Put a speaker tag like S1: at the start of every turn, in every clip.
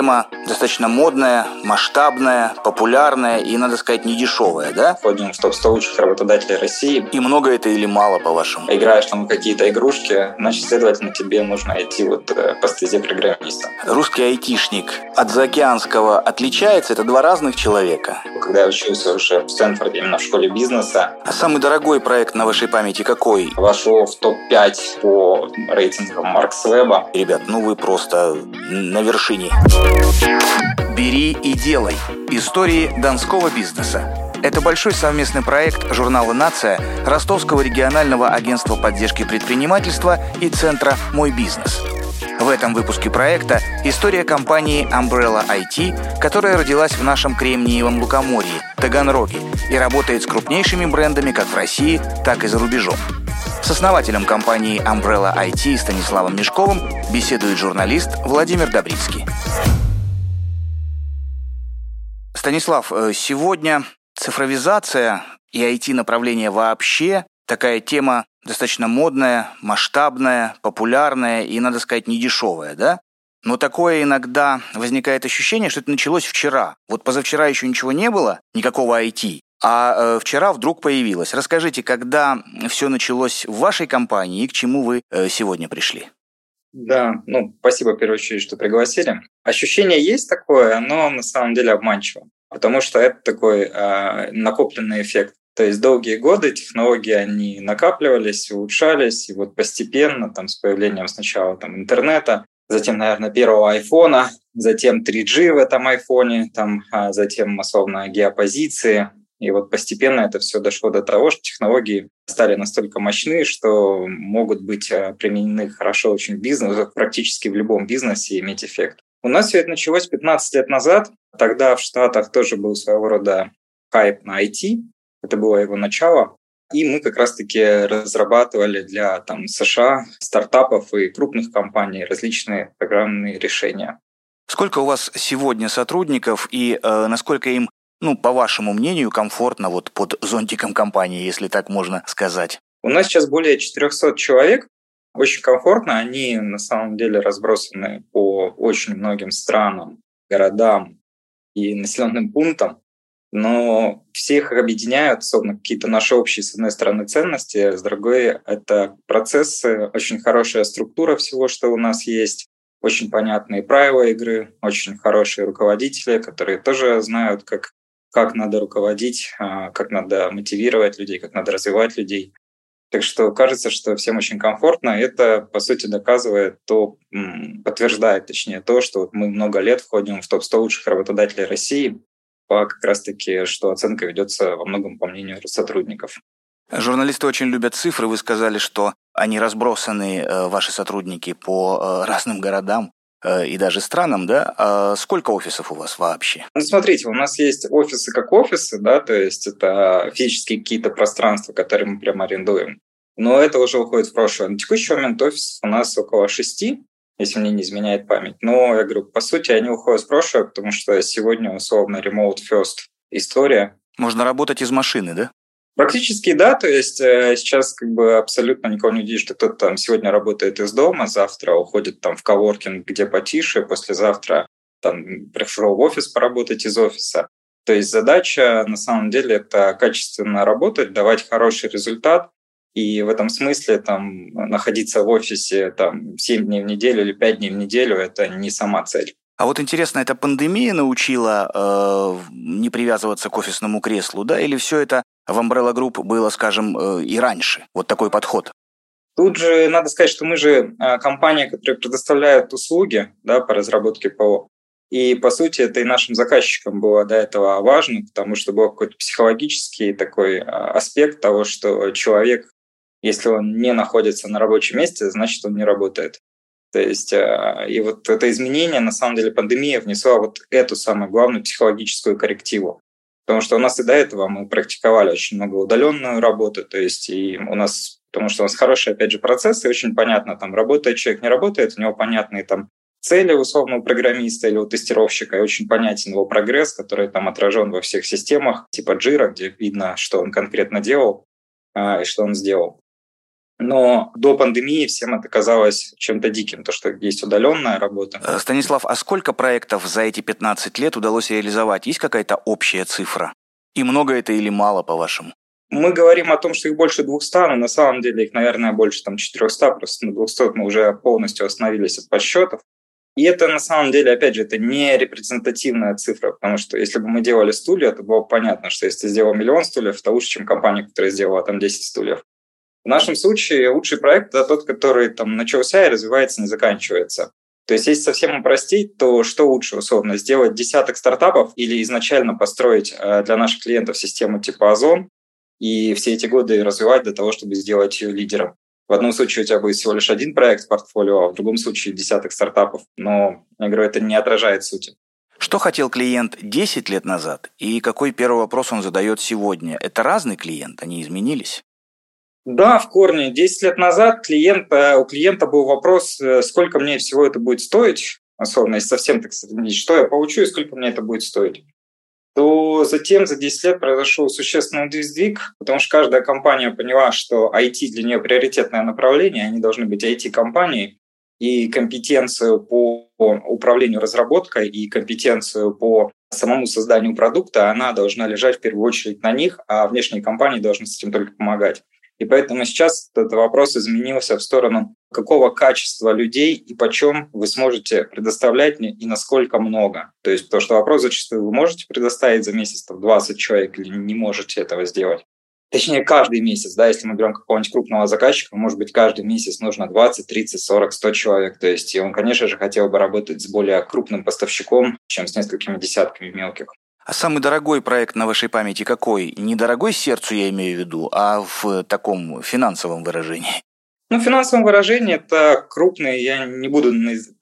S1: тема достаточно модная, масштабная, популярная и, надо сказать, не дешевая, да?
S2: Входим в топ-100 лучших работодателей России.
S1: И много это или мало, по-вашему?
S2: Играешь там какие-то игрушки, значит, следовательно, тебе нужно идти вот э, по стезе программиста.
S1: Русский айтишник от заокеанского отличается? Это два разных человека?
S2: Когда я учился уже в Стэнфорде, именно в школе бизнеса.
S1: А самый дорогой проект на вашей памяти какой?
S2: Вошел в топ-5 по рейтингам Маркс Веба.
S1: Ребят, ну вы просто на вершине. «Бери и делай. Истории донского бизнеса». Это большой совместный проект журнала «Нация», Ростовского регионального агентства поддержки предпринимательства и Центра «Мой бизнес». В этом выпуске проекта история компании Umbrella IT, которая родилась в нашем Кремниевом Лукоморье, Таганроге, и работает с крупнейшими брендами как в России, так и за рубежом. С основателем компании Umbrella IT Станиславом Мешковым беседует журналист Владимир Добрицкий. Станислав, э, сегодня цифровизация и IT-направление вообще такая тема достаточно модная, масштабная, популярная и, надо сказать, недешевая, да? Но такое иногда возникает ощущение, что это началось вчера. Вот позавчера еще ничего не было, никакого IT, а э, вчера вдруг появилось. Расскажите, когда все началось в вашей компании и к чему вы э, сегодня пришли?
S2: Да, ну, спасибо, в первую очередь, что пригласили. Ощущение есть такое, но на самом деле обманчиво, потому что это такой э, накопленный эффект. То есть долгие годы технологии, они накапливались, улучшались, и вот постепенно, там, с появлением сначала там, интернета, затем, наверное, первого айфона, затем 3G в этом айфоне, там, а затем, условно, геопозиции, и вот постепенно это все дошло до того, что технологии стали настолько мощны, что могут быть э, применены хорошо очень в бизнесе, практически в любом бизнесе иметь эффект. У нас все это началось 15 лет назад. Тогда в Штатах тоже был своего рода хайп на IT. Это было его начало. И мы как раз-таки разрабатывали для там, США стартапов и крупных компаний различные программные решения.
S1: Сколько у вас сегодня сотрудников и э, насколько им ну, по вашему мнению, комфортно вот под зонтиком компании, если так можно сказать?
S2: У нас сейчас более 400 человек. Очень комфортно. Они на самом деле разбросаны по очень многим странам, городам и населенным пунктам. Но всех объединяют, особенно какие-то наши общие, с одной стороны, ценности, с другой — это процессы, очень хорошая структура всего, что у нас есть, очень понятные правила игры, очень хорошие руководители, которые тоже знают, как как надо руководить, а, как надо мотивировать людей, как надо развивать людей. Так что кажется, что всем очень комфортно. Это, по сути, доказывает то, подтверждает, точнее, то, что мы много лет входим в топ-100 лучших работодателей России, по как раз-таки, что оценка ведется во многом по мнению сотрудников.
S1: Журналисты очень любят цифры. Вы сказали, что они разбросаны, э, ваши сотрудники, по э, разным городам. Э, и даже странам, да, а сколько офисов у вас вообще?
S2: Ну, смотрите, у нас есть офисы как офисы, да, то есть это физические какие-то пространства, которые мы прямо арендуем. Но это уже уходит в прошлое. На текущий момент офис у нас около шести, если мне не изменяет память. Но, я говорю, по сути, они уходят в прошлое, потому что сегодня условно remote first история.
S1: Можно работать из машины, да?
S2: Практически да, то есть э, сейчас как бы абсолютно никого не удивит, что кто-то там сегодня работает из дома, завтра уходит там в коворкинг, где потише, послезавтра там пришел в офис поработать из офиса. То есть задача на самом деле это качественно работать, давать хороший результат, и в этом смысле там находиться в офисе там 7 дней в неделю или 5 дней в неделю – это не сама цель.
S1: А вот интересно, эта пандемия научила э, не привязываться к офисному креслу, да, или все это в Umbrella Group было, скажем, э, и раньше? Вот такой подход.
S2: Тут же надо сказать, что мы же э, компания, которая предоставляет услуги да, по разработке ПО. И, по сути, это и нашим заказчикам было до этого важно, потому что был какой-то психологический такой э, аспект того, что человек, если он не находится на рабочем месте, значит, он не работает. То есть, э, и вот это изменение, на самом деле, пандемия внесла вот эту самую главную психологическую коррективу. Потому что у нас и до этого мы практиковали очень много удаленную работу, то есть и у нас, потому что у нас хорошие, опять же, процессы, очень понятно, там, работает человек, не работает, у него понятные там цели условно у программиста или у тестировщика, и очень понятен его прогресс, который там отражен во всех системах, типа Jira, где видно, что он конкретно делал а, и что он сделал. Но до пандемии всем это казалось чем-то диким, то, что есть удаленная работа.
S1: Э, Станислав, а сколько проектов за эти 15 лет удалось реализовать? Есть какая-то общая цифра? И много это или мало, по-вашему?
S2: Мы говорим о том, что их больше 200, но на самом деле их, наверное, больше там 400, просто на 200 мы уже полностью остановились от подсчетов. И это на самом деле, опять же, это не репрезентативная цифра, потому что если бы мы делали стулья, то было бы понятно, что если ты сделал миллион стульев, это лучше, чем компания, которая сделала там 10 стульев. В нашем случае лучший проект – это тот, который там начался и развивается, не заканчивается. То есть, если совсем упростить, то что лучше, условно, сделать десяток стартапов или изначально построить э, для наших клиентов систему типа Озон и все эти годы развивать для того, чтобы сделать ее лидером. В одном случае у тебя будет всего лишь один проект в портфолио, а в другом случае десяток стартапов. Но, я говорю, это не отражает сути.
S1: Что хотел клиент 10 лет назад и какой первый вопрос он задает сегодня? Это разный клиент, они изменились?
S2: Да, в корне. 10 лет назад клиент, у клиента был вопрос, э, сколько мне всего это будет стоить, особенно если совсем так сказать, что я получу и сколько мне это будет стоить то затем за 10 лет произошел существенный сдвиг, потому что каждая компания поняла, что IT для нее приоритетное направление, они должны быть IT-компанией, и компетенцию по управлению разработкой и компетенцию по самому созданию продукта, она должна лежать в первую очередь на них, а внешние компании должны с этим только помогать. И поэтому сейчас этот вопрос изменился в сторону, какого качества людей и почем вы сможете предоставлять мне и насколько много. То есть, то, что вопрос зачастую вы можете предоставить за месяц там, 20 человек или не можете этого сделать. Точнее, каждый месяц, да, если мы берем какого-нибудь крупного заказчика, может быть, каждый месяц нужно 20, 30, 40, 100 человек. То есть, и он, конечно же, хотел бы работать с более крупным поставщиком, чем с несколькими десятками мелких.
S1: А самый дорогой проект на вашей памяти какой? Не дорогой сердцу я имею в виду, а в таком финансовом выражении.
S2: Ну, в финансовом выражении это крупные, я не буду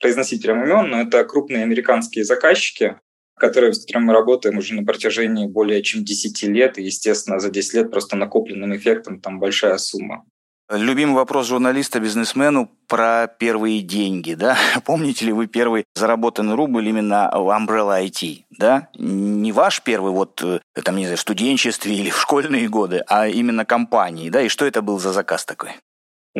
S2: произносить имен, но это крупные американские заказчики, которые, с которыми мы работаем уже на протяжении более чем 10 лет. И, естественно, за 10 лет просто накопленным эффектом там большая сумма.
S1: Любимый вопрос журналиста бизнесмену про первые деньги, да? Помните ли вы первый заработанный рубль именно в Umbrella IT, да? Не ваш первый вот, э, там, не знаю, в студенчестве или в школьные годы, а именно компании, да? И что это был за заказ такой?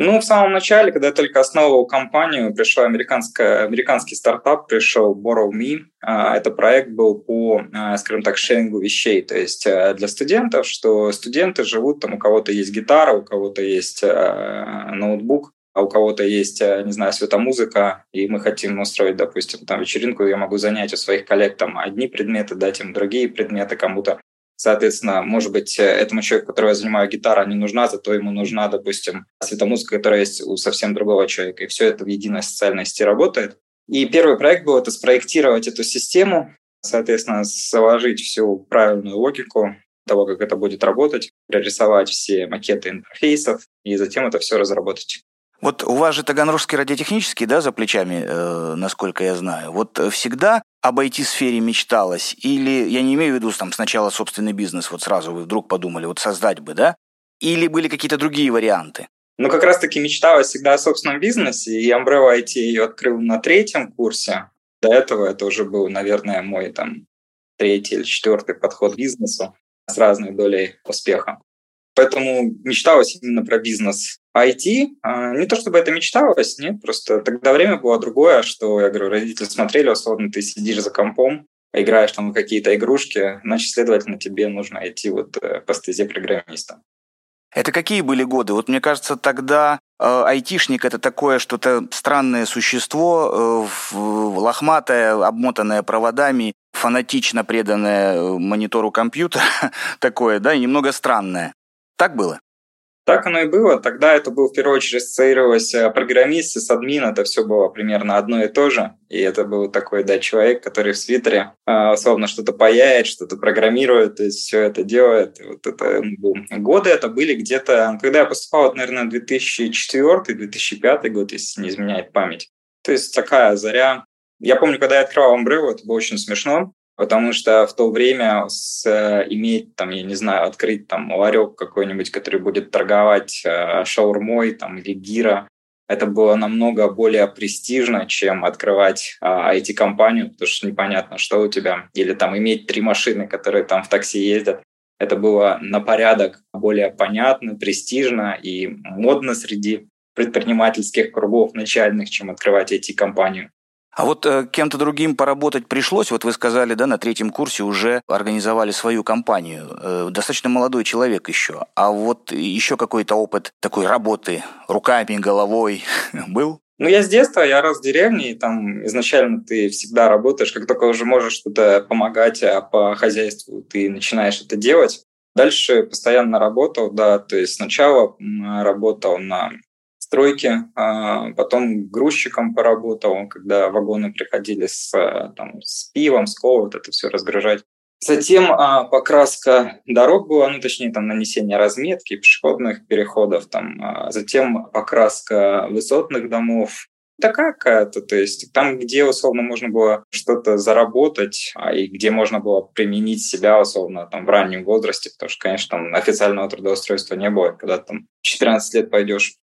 S2: Ну, в самом начале, когда я только основывал компанию, пришел американский стартап, пришел Borrow Me. А, это проект был по, а, скажем так, шерингу вещей. То есть э, для студентов, что студенты живут, там у кого-то есть гитара, у кого-то есть ноутбук, а у кого-то есть, не знаю, светомузыка, и мы хотим устроить, допустим, там вечеринку, я могу занять у своих коллег там одни предметы, дать им другие предметы, кому-то Соответственно, может быть, этому человеку, которого я занимаю, гитара не нужна, зато ему нужна, допустим, светомузыка, которая есть у совсем другого человека. И все это в единой социальной сети работает. И первый проект был это спроектировать эту систему, соответственно, заложить всю правильную логику того, как это будет работать, прорисовать все макеты интерфейсов и затем это все разработать.
S1: Вот у вас же Таганрогский радиотехнический, да, за плечами, э, насколько я знаю. Вот всегда об IT-сфере мечталось? Или, я не имею в виду там сначала собственный бизнес, вот сразу вы вдруг подумали, вот создать бы, да? Или были какие-то другие варианты?
S2: Ну, как раз-таки мечталось всегда о собственном бизнесе, и Umbrella IT ее открыл на третьем курсе. До этого это уже был, наверное, мой там третий или четвертый подход к бизнесу с разной долей успеха. Поэтому мечталось именно про бизнес. IT, а, не то чтобы это мечталось, нет, просто тогда время было другое, что, я говорю, родители смотрели, условно, ты сидишь за компом, играешь там какие-то игрушки, значит, следовательно, тебе нужно идти вот э, по стезе программиста.
S1: Это какие были годы? Вот мне кажется, тогда э, айтишник это такое что-то странное существо, э, лохматое, обмотанное проводами, фанатично преданное монитору компьютера, такое, да, и немного странное. Так было?
S2: Так оно и было. Тогда это был в первую очередь ассоциировалось э, программист и с админ. Это все было примерно одно и то же. И это был такой, да, человек, который в свитере э, условно что-то паяет, что-то программирует, то есть все это делает. И вот это был. Годы это были где-то... Когда я поступал, это, наверное, 2004-2005 год, если не изменяет память. То есть такая заря. Я помню, когда я открывал Umbrella, это было очень смешно потому что в то время с, э, иметь, там, я не знаю, открыть там ларек какой-нибудь, который будет торговать э, шаурмой там, или гира, это было намного более престижно, чем открывать э, IT-компанию, потому что непонятно, что у тебя. Или там иметь три машины, которые там в такси ездят. Это было на порядок более понятно, престижно и модно среди предпринимательских кругов начальных, чем открывать IT-компанию.
S1: А вот э, кем-то другим поработать пришлось. Вот вы сказали, да, на третьем курсе уже организовали свою компанию. Э, достаточно молодой человек еще. А вот еще какой-то опыт такой работы руками, головой был?
S2: Ну, я с детства, я рос в деревне, и там изначально ты всегда работаешь, как только уже можешь что-то помогать а по хозяйству, ты начинаешь это делать. Дальше постоянно работал, да, то есть сначала работал на стройке, а потом грузчиком поработал, когда вагоны приходили с, там, с пивом, с колой, вот это все разгружать. Затем а, покраска дорог была, ну, точнее, там нанесение разметки, пешеходных переходов, там, а, затем покраска высотных домов, такая какая-то, то есть там, где условно можно было что-то заработать, а, и где можно было применить себя условно там в раннем возрасте, потому что, конечно, там официального трудоустройства не было, когда там 14 лет пойдешь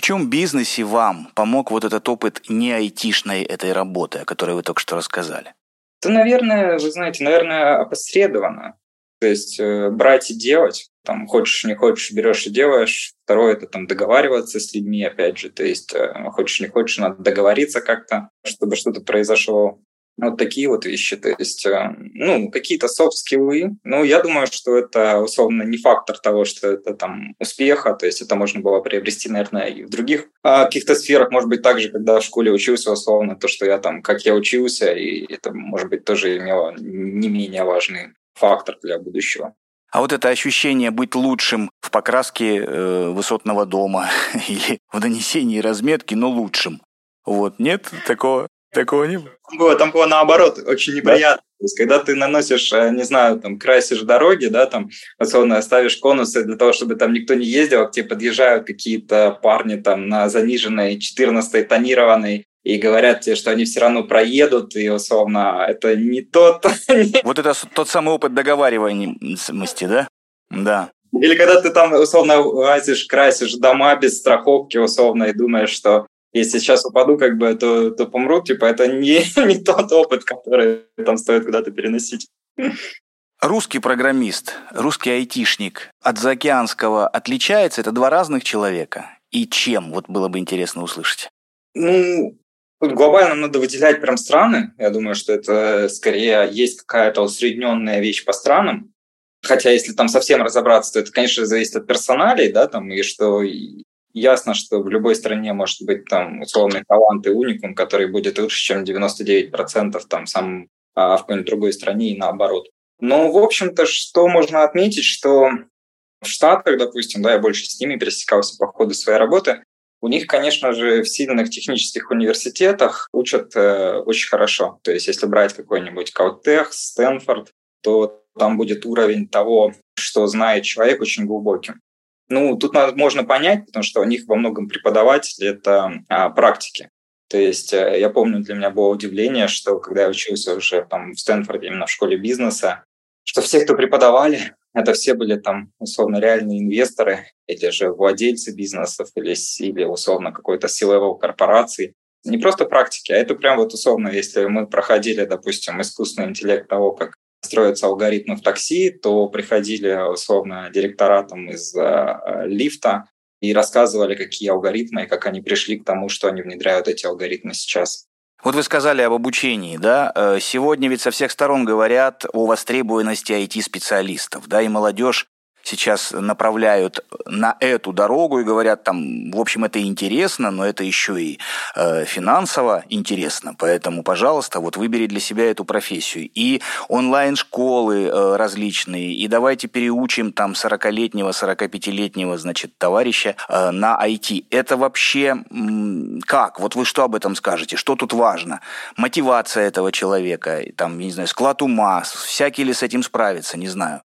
S1: в чем бизнесе вам помог вот этот опыт не айтишной этой работы, о которой вы только что рассказали?
S2: то, наверное, вы знаете, наверное, опосредованно. То есть э, брать и делать. Там хочешь, не хочешь, берешь и делаешь. Второе – это там договариваться с людьми, опять же. То есть э, хочешь, не хочешь, надо договориться как-то, чтобы что-то произошло. Вот такие вот вещи. То есть, э, ну, какие-то софт-скиллы. Ну, я думаю, что это, условно, не фактор того, что это там успеха. То есть это можно было приобрести, наверное, и в других а, каких-то сферах. Может быть, также, когда в школе учился, условно, то, что я там, как я учился, и это, может быть, тоже имело не менее важный фактор для будущего.
S1: А вот это ощущение быть лучшим в покраске э, высотного дома или в нанесении разметки, но лучшим. Вот, нет такого? Такого не было?
S2: было? Там было наоборот, очень неприятно. Да? То есть, когда ты наносишь, э, не знаю, там, красишь дороги, да, там, особенно ставишь конусы для того, чтобы там никто не ездил, а к тебе подъезжают какие-то парни там на заниженной 14 тонированной и говорят тебе, что они все равно проедут, и условно это не тот.
S1: Вот это тот самый опыт договариваемости, да? Да.
S2: Или когда ты там условно лазишь, красишь дома без страховки, условно, и думаешь, что если сейчас упаду, как бы, то, то помру, типа, это не, не тот опыт, который там стоит куда-то переносить.
S1: Русский программист, русский айтишник от заокеанского отличается? Это два разных человека? И чем? Вот было бы интересно услышать.
S2: Ну, Тут глобально надо выделять прям страны. Я думаю, что это скорее есть какая-то усредненная вещь по странам. Хотя, если там совсем разобраться, то это, конечно, зависит от персоналей, да, там, и что Ясно, что в любой стране может быть там условный талант и уникум, который будет лучше, чем 99% там сам а, в какой-нибудь другой стране и наоборот. Но, в общем-то, что можно отметить, что в Штатах, допустим, да, я больше с ними пересекался по ходу своей работы, у них, конечно же, в сильных технических университетах учат э, очень хорошо. То есть, если брать какой-нибудь Каутех, Стэнфорд, то там будет уровень того, что знает человек, очень глубоким. Ну, тут можно понять, потому что у них во многом преподаватель – это а, практики. То есть э, я помню, для меня было удивление, что когда я учился уже там, в Стэнфорде, именно в школе бизнеса, что все, кто преподавали, это все были там условно реальные инвесторы или же владельцы бизнесов или, или условно какой-то C-level корпорации. Не просто практики, а это прям вот условно, если мы проходили, допустим, искусственный интеллект того, как строятся алгоритмы в такси, то приходили условно директора там из э, лифта и рассказывали, какие алгоритмы и как они пришли к тому, что они внедряют эти алгоритмы сейчас.
S1: Вот вы сказали об обучении, да? Э, сегодня ведь со всех сторон говорят о востребованности IT-специалистов, да, и молодежь сейчас направляют на эту дорогу и говорят там, в общем, это интересно, но это еще и э, финансово интересно, поэтому, пожалуйста, вот выбери для себя эту профессию. И онлайн-школы э, различные, и давайте переучим там 40-летнего, 45-летнего, значит, товарища э, на IT. Это вообще м- как? Вот вы что об этом скажете? Что тут важно? Мотивация этого человека, там, не знаю, склад ума, всякий ли с этим справится, не знаю.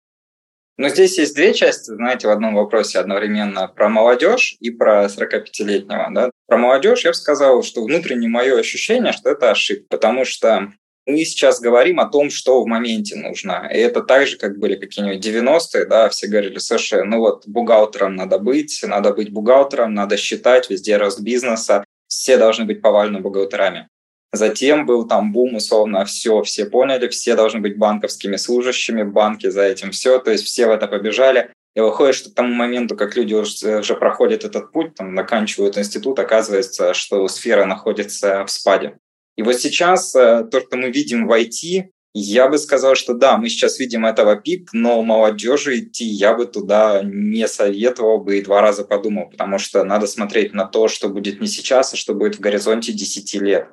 S2: Но здесь есть две части, знаете, в одном вопросе одновременно про молодежь и про 45-летнего. Да? Про молодежь я бы сказал, что внутреннее мое ощущение, что это ошибка, потому что мы сейчас говорим о том, что в моменте нужно. И это так же, как были какие-нибудь 90-е, да, все говорили, слушай, ну вот бухгалтером надо быть, надо быть бухгалтером, надо считать, везде рост бизнеса, все должны быть повально бухгалтерами. Затем был там бум, условно, все, все поняли, все должны быть банковскими служащими, банки за этим все, то есть все в это побежали. И выходит, что к тому моменту, как люди уже, уже проходят этот путь, там, заканчивают институт, оказывается, что сфера находится в спаде. И вот сейчас э, то, что мы видим в IT, я бы сказал, что да, мы сейчас видим этого пик, но молодежи идти я бы туда не советовал бы и два раза подумал, потому что надо смотреть на то, что будет не сейчас, а что будет в горизонте 10 лет.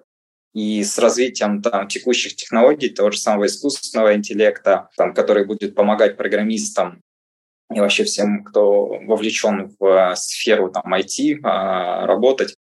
S2: И с развитием там, текущих технологий, того же самого искусственного интеллекта, там, который будет помогать программистам и вообще всем, кто вовлечен в сферу там, IT, а, работать,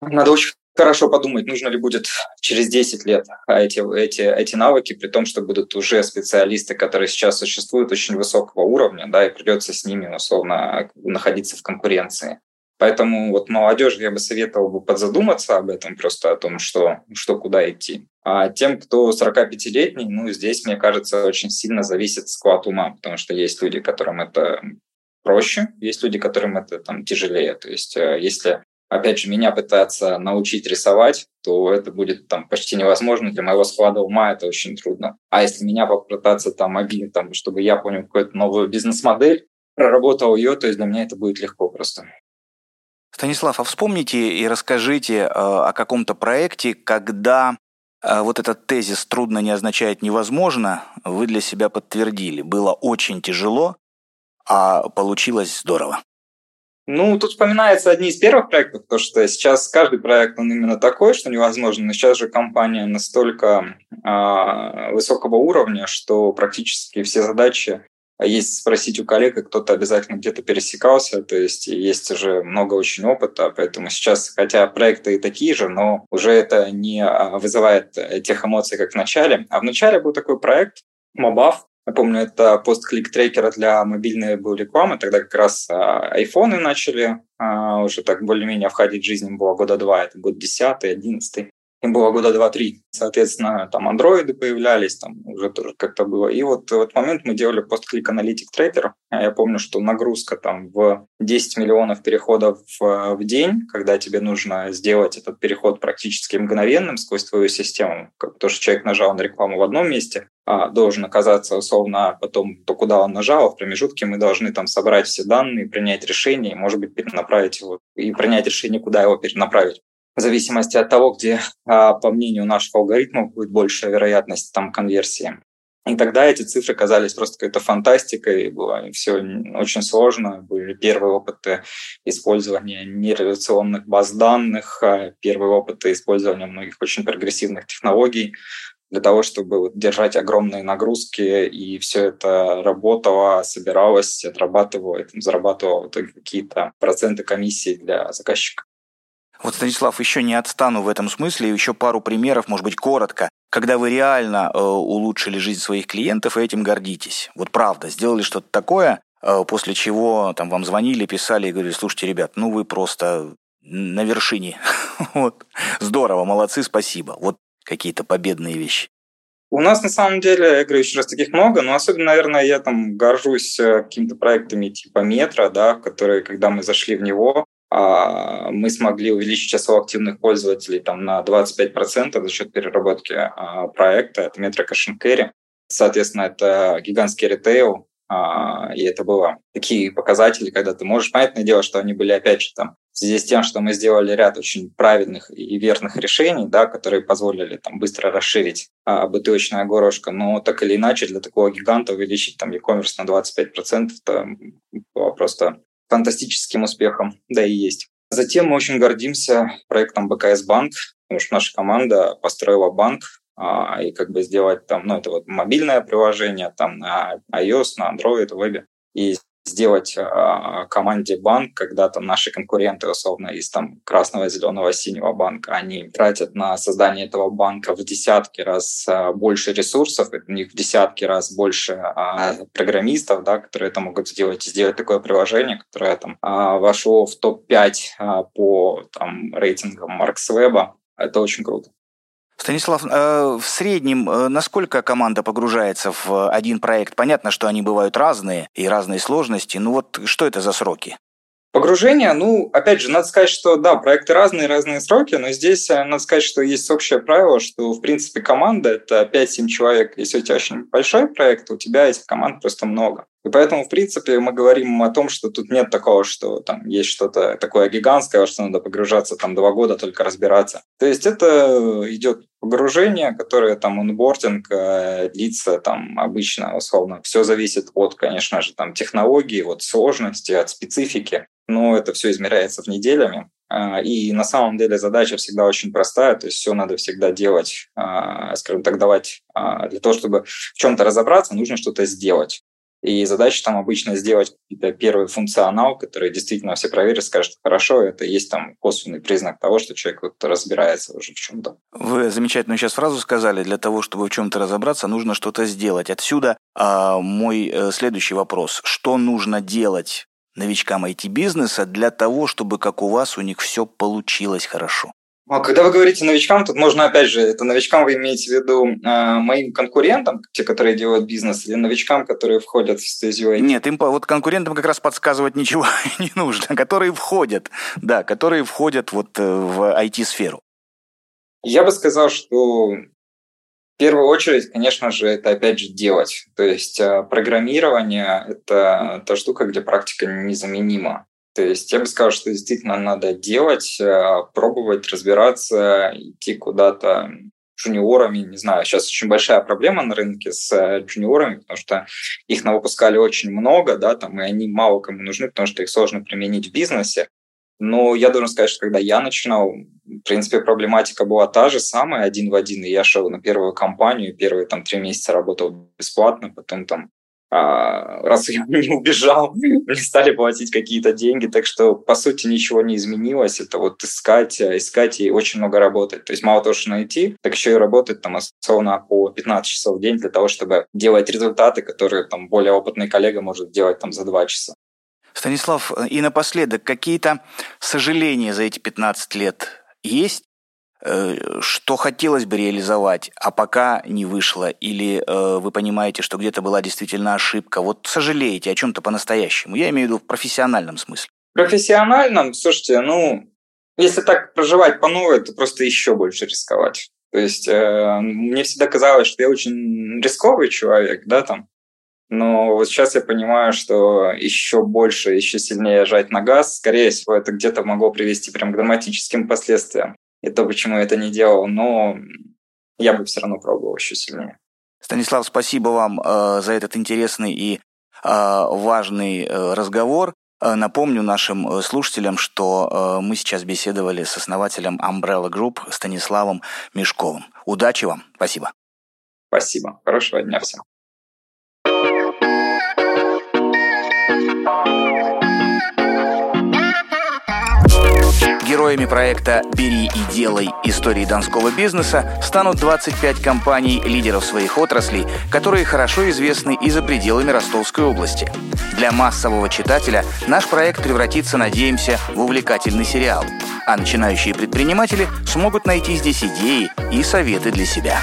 S2: надо очень хорошо подумать, нужно ли будет через 10 лет эти, эти, эти навыки, при том, что будут уже специалисты, которые сейчас существуют очень высокого уровня, да, и придется с ними, условно, находиться в конкуренции. Поэтому вот молодежи я бы советовал бы подзадуматься об этом, просто о том, что, что куда идти. А тем, кто 45-летний, ну, здесь, мне кажется, очень сильно зависит склад ума, потому что есть люди, которым это проще, есть люди, которым это там тяжелее. То есть э, если опять же, меня пытаться научить рисовать, то это будет там почти невозможно. Для моего склада ума это очень трудно. А если меня попытаться там обидеть, там, чтобы я понял какую-то новую бизнес-модель, проработал ее, то есть для меня это будет легко просто.
S1: Станислав, а вспомните и расскажите э, о каком-то проекте, когда э, вот этот тезис «трудно не означает невозможно» вы для себя подтвердили. Было очень тяжело, а получилось здорово.
S2: Ну, тут вспоминается одни из первых проектов, потому что сейчас каждый проект, он именно такой, что невозможно. Но сейчас же компания настолько э, высокого уровня, что практически все задачи а есть спросить у коллег, и кто-то обязательно где-то пересекался, то есть есть уже много очень опыта, поэтому сейчас, хотя проекты и такие же, но уже это не вызывает тех эмоций, как в начале. А в начале был такой проект, Мобав, я помню, это пост-клик трекера для мобильной был рекламы. Тогда как раз а, айфоны начали а, уже так более-менее входить в жизнь. Было года два, это год 10 11 им было года два-три. Соответственно, там андроиды появлялись, там уже тоже как-то было. И вот в этот момент мы делали пост-клик аналитик трекер. Я помню, что нагрузка там в 10 миллионов переходов в, в день, когда тебе нужно сделать этот переход практически мгновенным сквозь твою систему, потому что человек нажал на рекламу в одном месте, а должен оказаться условно потом, то куда он нажал, а в промежутке мы должны там собрать все данные, принять решение, может быть, перенаправить его, и принять решение, куда его перенаправить в зависимости от того, где, а, по мнению наших алгоритмов, будет большая вероятность там конверсии. И тогда эти цифры казались просто какой-то фантастикой, было все очень сложно. Были первые опыты использования нереляционных баз данных, а, первые опыты использования многих очень прогрессивных технологий для того, чтобы держать огромные нагрузки, и все это работало, собиралось, отрабатывало, зарабатывало какие-то проценты комиссии для заказчика.
S1: Вот, Станислав, еще не отстану в этом смысле, еще пару примеров, может быть, коротко, когда вы реально э, улучшили жизнь своих клиентов и этим гордитесь. Вот правда, сделали что-то такое, э, после чего там вам звонили, писали и говорили, слушайте, ребят, ну вы просто на вершине. вот. Здорово, молодцы, спасибо. Вот какие-то победные вещи.
S2: У нас на самом деле, я говорю еще раз, таких много, но особенно, наверное, я там горжусь э, какими-то проектами типа метро, да, которые, когда мы зашли в него, мы смогли увеличить число активных пользователей там, на 25% за счет переработки а, проекта. Это Cash Carry. Соответственно, это гигантский ритейл, а, и это было такие показатели, когда ты можешь, понятное дело, что они были опять же там в связи с тем, что мы сделали ряд очень правильных и верных решений, да, которые позволили там быстро расширить а, бутылочное горошко, но так или иначе для такого гиганта увеличить там e-commerce на 25% это было просто фантастическим успехом, да и есть. Затем мы очень гордимся проектом БКС Банк, потому что наша команда построила банк, а, и как бы сделать там, ну, это вот мобильное приложение там на iOS, на Android, вебе, и сделать э, команде банк, когда там наши конкуренты, условно, из там красного, зеленого, синего банка, они тратят на создание этого банка в десятки раз э, больше ресурсов, у них в десятки раз больше э, программистов, да, которые это могут сделать, сделать такое приложение, которое там э, вошло в топ-5 э, по там рейтингам Маркс Веба. Это очень круто.
S1: Станислав, э, в среднем э, насколько команда погружается в один проект? Понятно, что они бывают разные и разные сложности. Ну вот что это за сроки?
S2: Погружение, ну, опять же, надо сказать, что да, проекты разные, разные сроки, но здесь э, надо сказать, что есть общее правило, что, в принципе, команда – это 5-7 человек. Если у тебя очень большой проект, у тебя этих команд просто много. И поэтому, в принципе, мы говорим о том, что тут нет такого, что там есть что-то такое гигантское, что надо погружаться там два года, только разбираться. То есть это идет погружение, которое там онбординг э, длится там обычно, условно. Все зависит от, конечно же, там технологии, от сложности, от специфики но это все измеряется в неделями. А, и на самом деле задача всегда очень простая, то есть все надо всегда делать, а, скажем так, давать. А, для того, чтобы в чем-то разобраться, нужно что-то сделать. И задача там обычно сделать какой-то первый функционал, который действительно все проверят, скажут, хорошо, это есть там косвенный признак того, что человек вот разбирается уже в чем-то.
S1: Вы замечательную сейчас фразу сказали, для того, чтобы в чем-то разобраться, нужно что-то сделать. Отсюда а, мой э, следующий вопрос. Что нужно делать новичкам IT-бизнеса для того, чтобы, как у вас, у них все получилось хорошо?
S2: А когда вы говорите новичкам, тут можно, опять же, это новичкам вы имеете в виду э, моим конкурентам, те, которые делают бизнес, или новичкам, которые входят в стезю IT?
S1: Нет, им вот конкурентам как раз подсказывать ничего не нужно, которые входят, да, которые входят вот э, в IT-сферу.
S2: Я бы сказал, что первую очередь, конечно же, это опять же делать. То есть э, программирование – это та штука, где практика незаменима. То есть я бы сказал, что действительно надо делать, э, пробовать, разбираться, идти куда-то джуниорами, не знаю, сейчас очень большая проблема на рынке с э, джуниорами, потому что их навыпускали очень много, да, там, и они мало кому нужны, потому что их сложно применить в бизнесе. Но я должен сказать, что когда я начинал, в принципе, проблематика была та же самая, один в один. И я шел на первую компанию, первые там три месяца работал бесплатно, потом там а, раз я не убежал, мне стали платить какие-то деньги, так что, по сути, ничего не изменилось. Это вот искать, искать и очень много работать. То есть мало того, что найти, так еще и работать там условно по 15 часов в день для того, чтобы делать результаты, которые там более опытный коллега может делать там за 2 часа.
S1: Станислав, э, и напоследок, какие-то сожаления за эти 15 лет есть? Э, что хотелось бы реализовать, а пока не вышло? Или э, вы понимаете, что где-то была действительно ошибка? Вот сожалеете о чем-то по-настоящему? Я имею в виду в профессиональном смысле.
S2: В профессиональном, слушайте, ну, если так проживать по новой, то просто еще больше рисковать. То есть э, мне всегда казалось, что я очень рисковый человек, да, там, но вот сейчас я понимаю, что еще больше, еще сильнее жать на газ, скорее всего, это где-то могло привести прям к драматическим последствиям. И то, почему я это не делал, но я бы все равно пробовал еще сильнее.
S1: Станислав, спасибо вам э, за этот интересный и э, важный э, разговор. Э, напомню нашим э, слушателям, что э, мы сейчас беседовали с основателем Umbrella Group Станиславом Мешковым. Удачи вам. Спасибо.
S2: Спасибо. Хорошего дня всем.
S1: Героями проекта «Бери и делай. Истории донского бизнеса» станут 25 компаний, лидеров своих отраслей, которые хорошо известны и за пределами Ростовской области. Для массового читателя наш проект превратится, надеемся, в увлекательный сериал. А начинающие предприниматели смогут найти здесь идеи и советы для себя.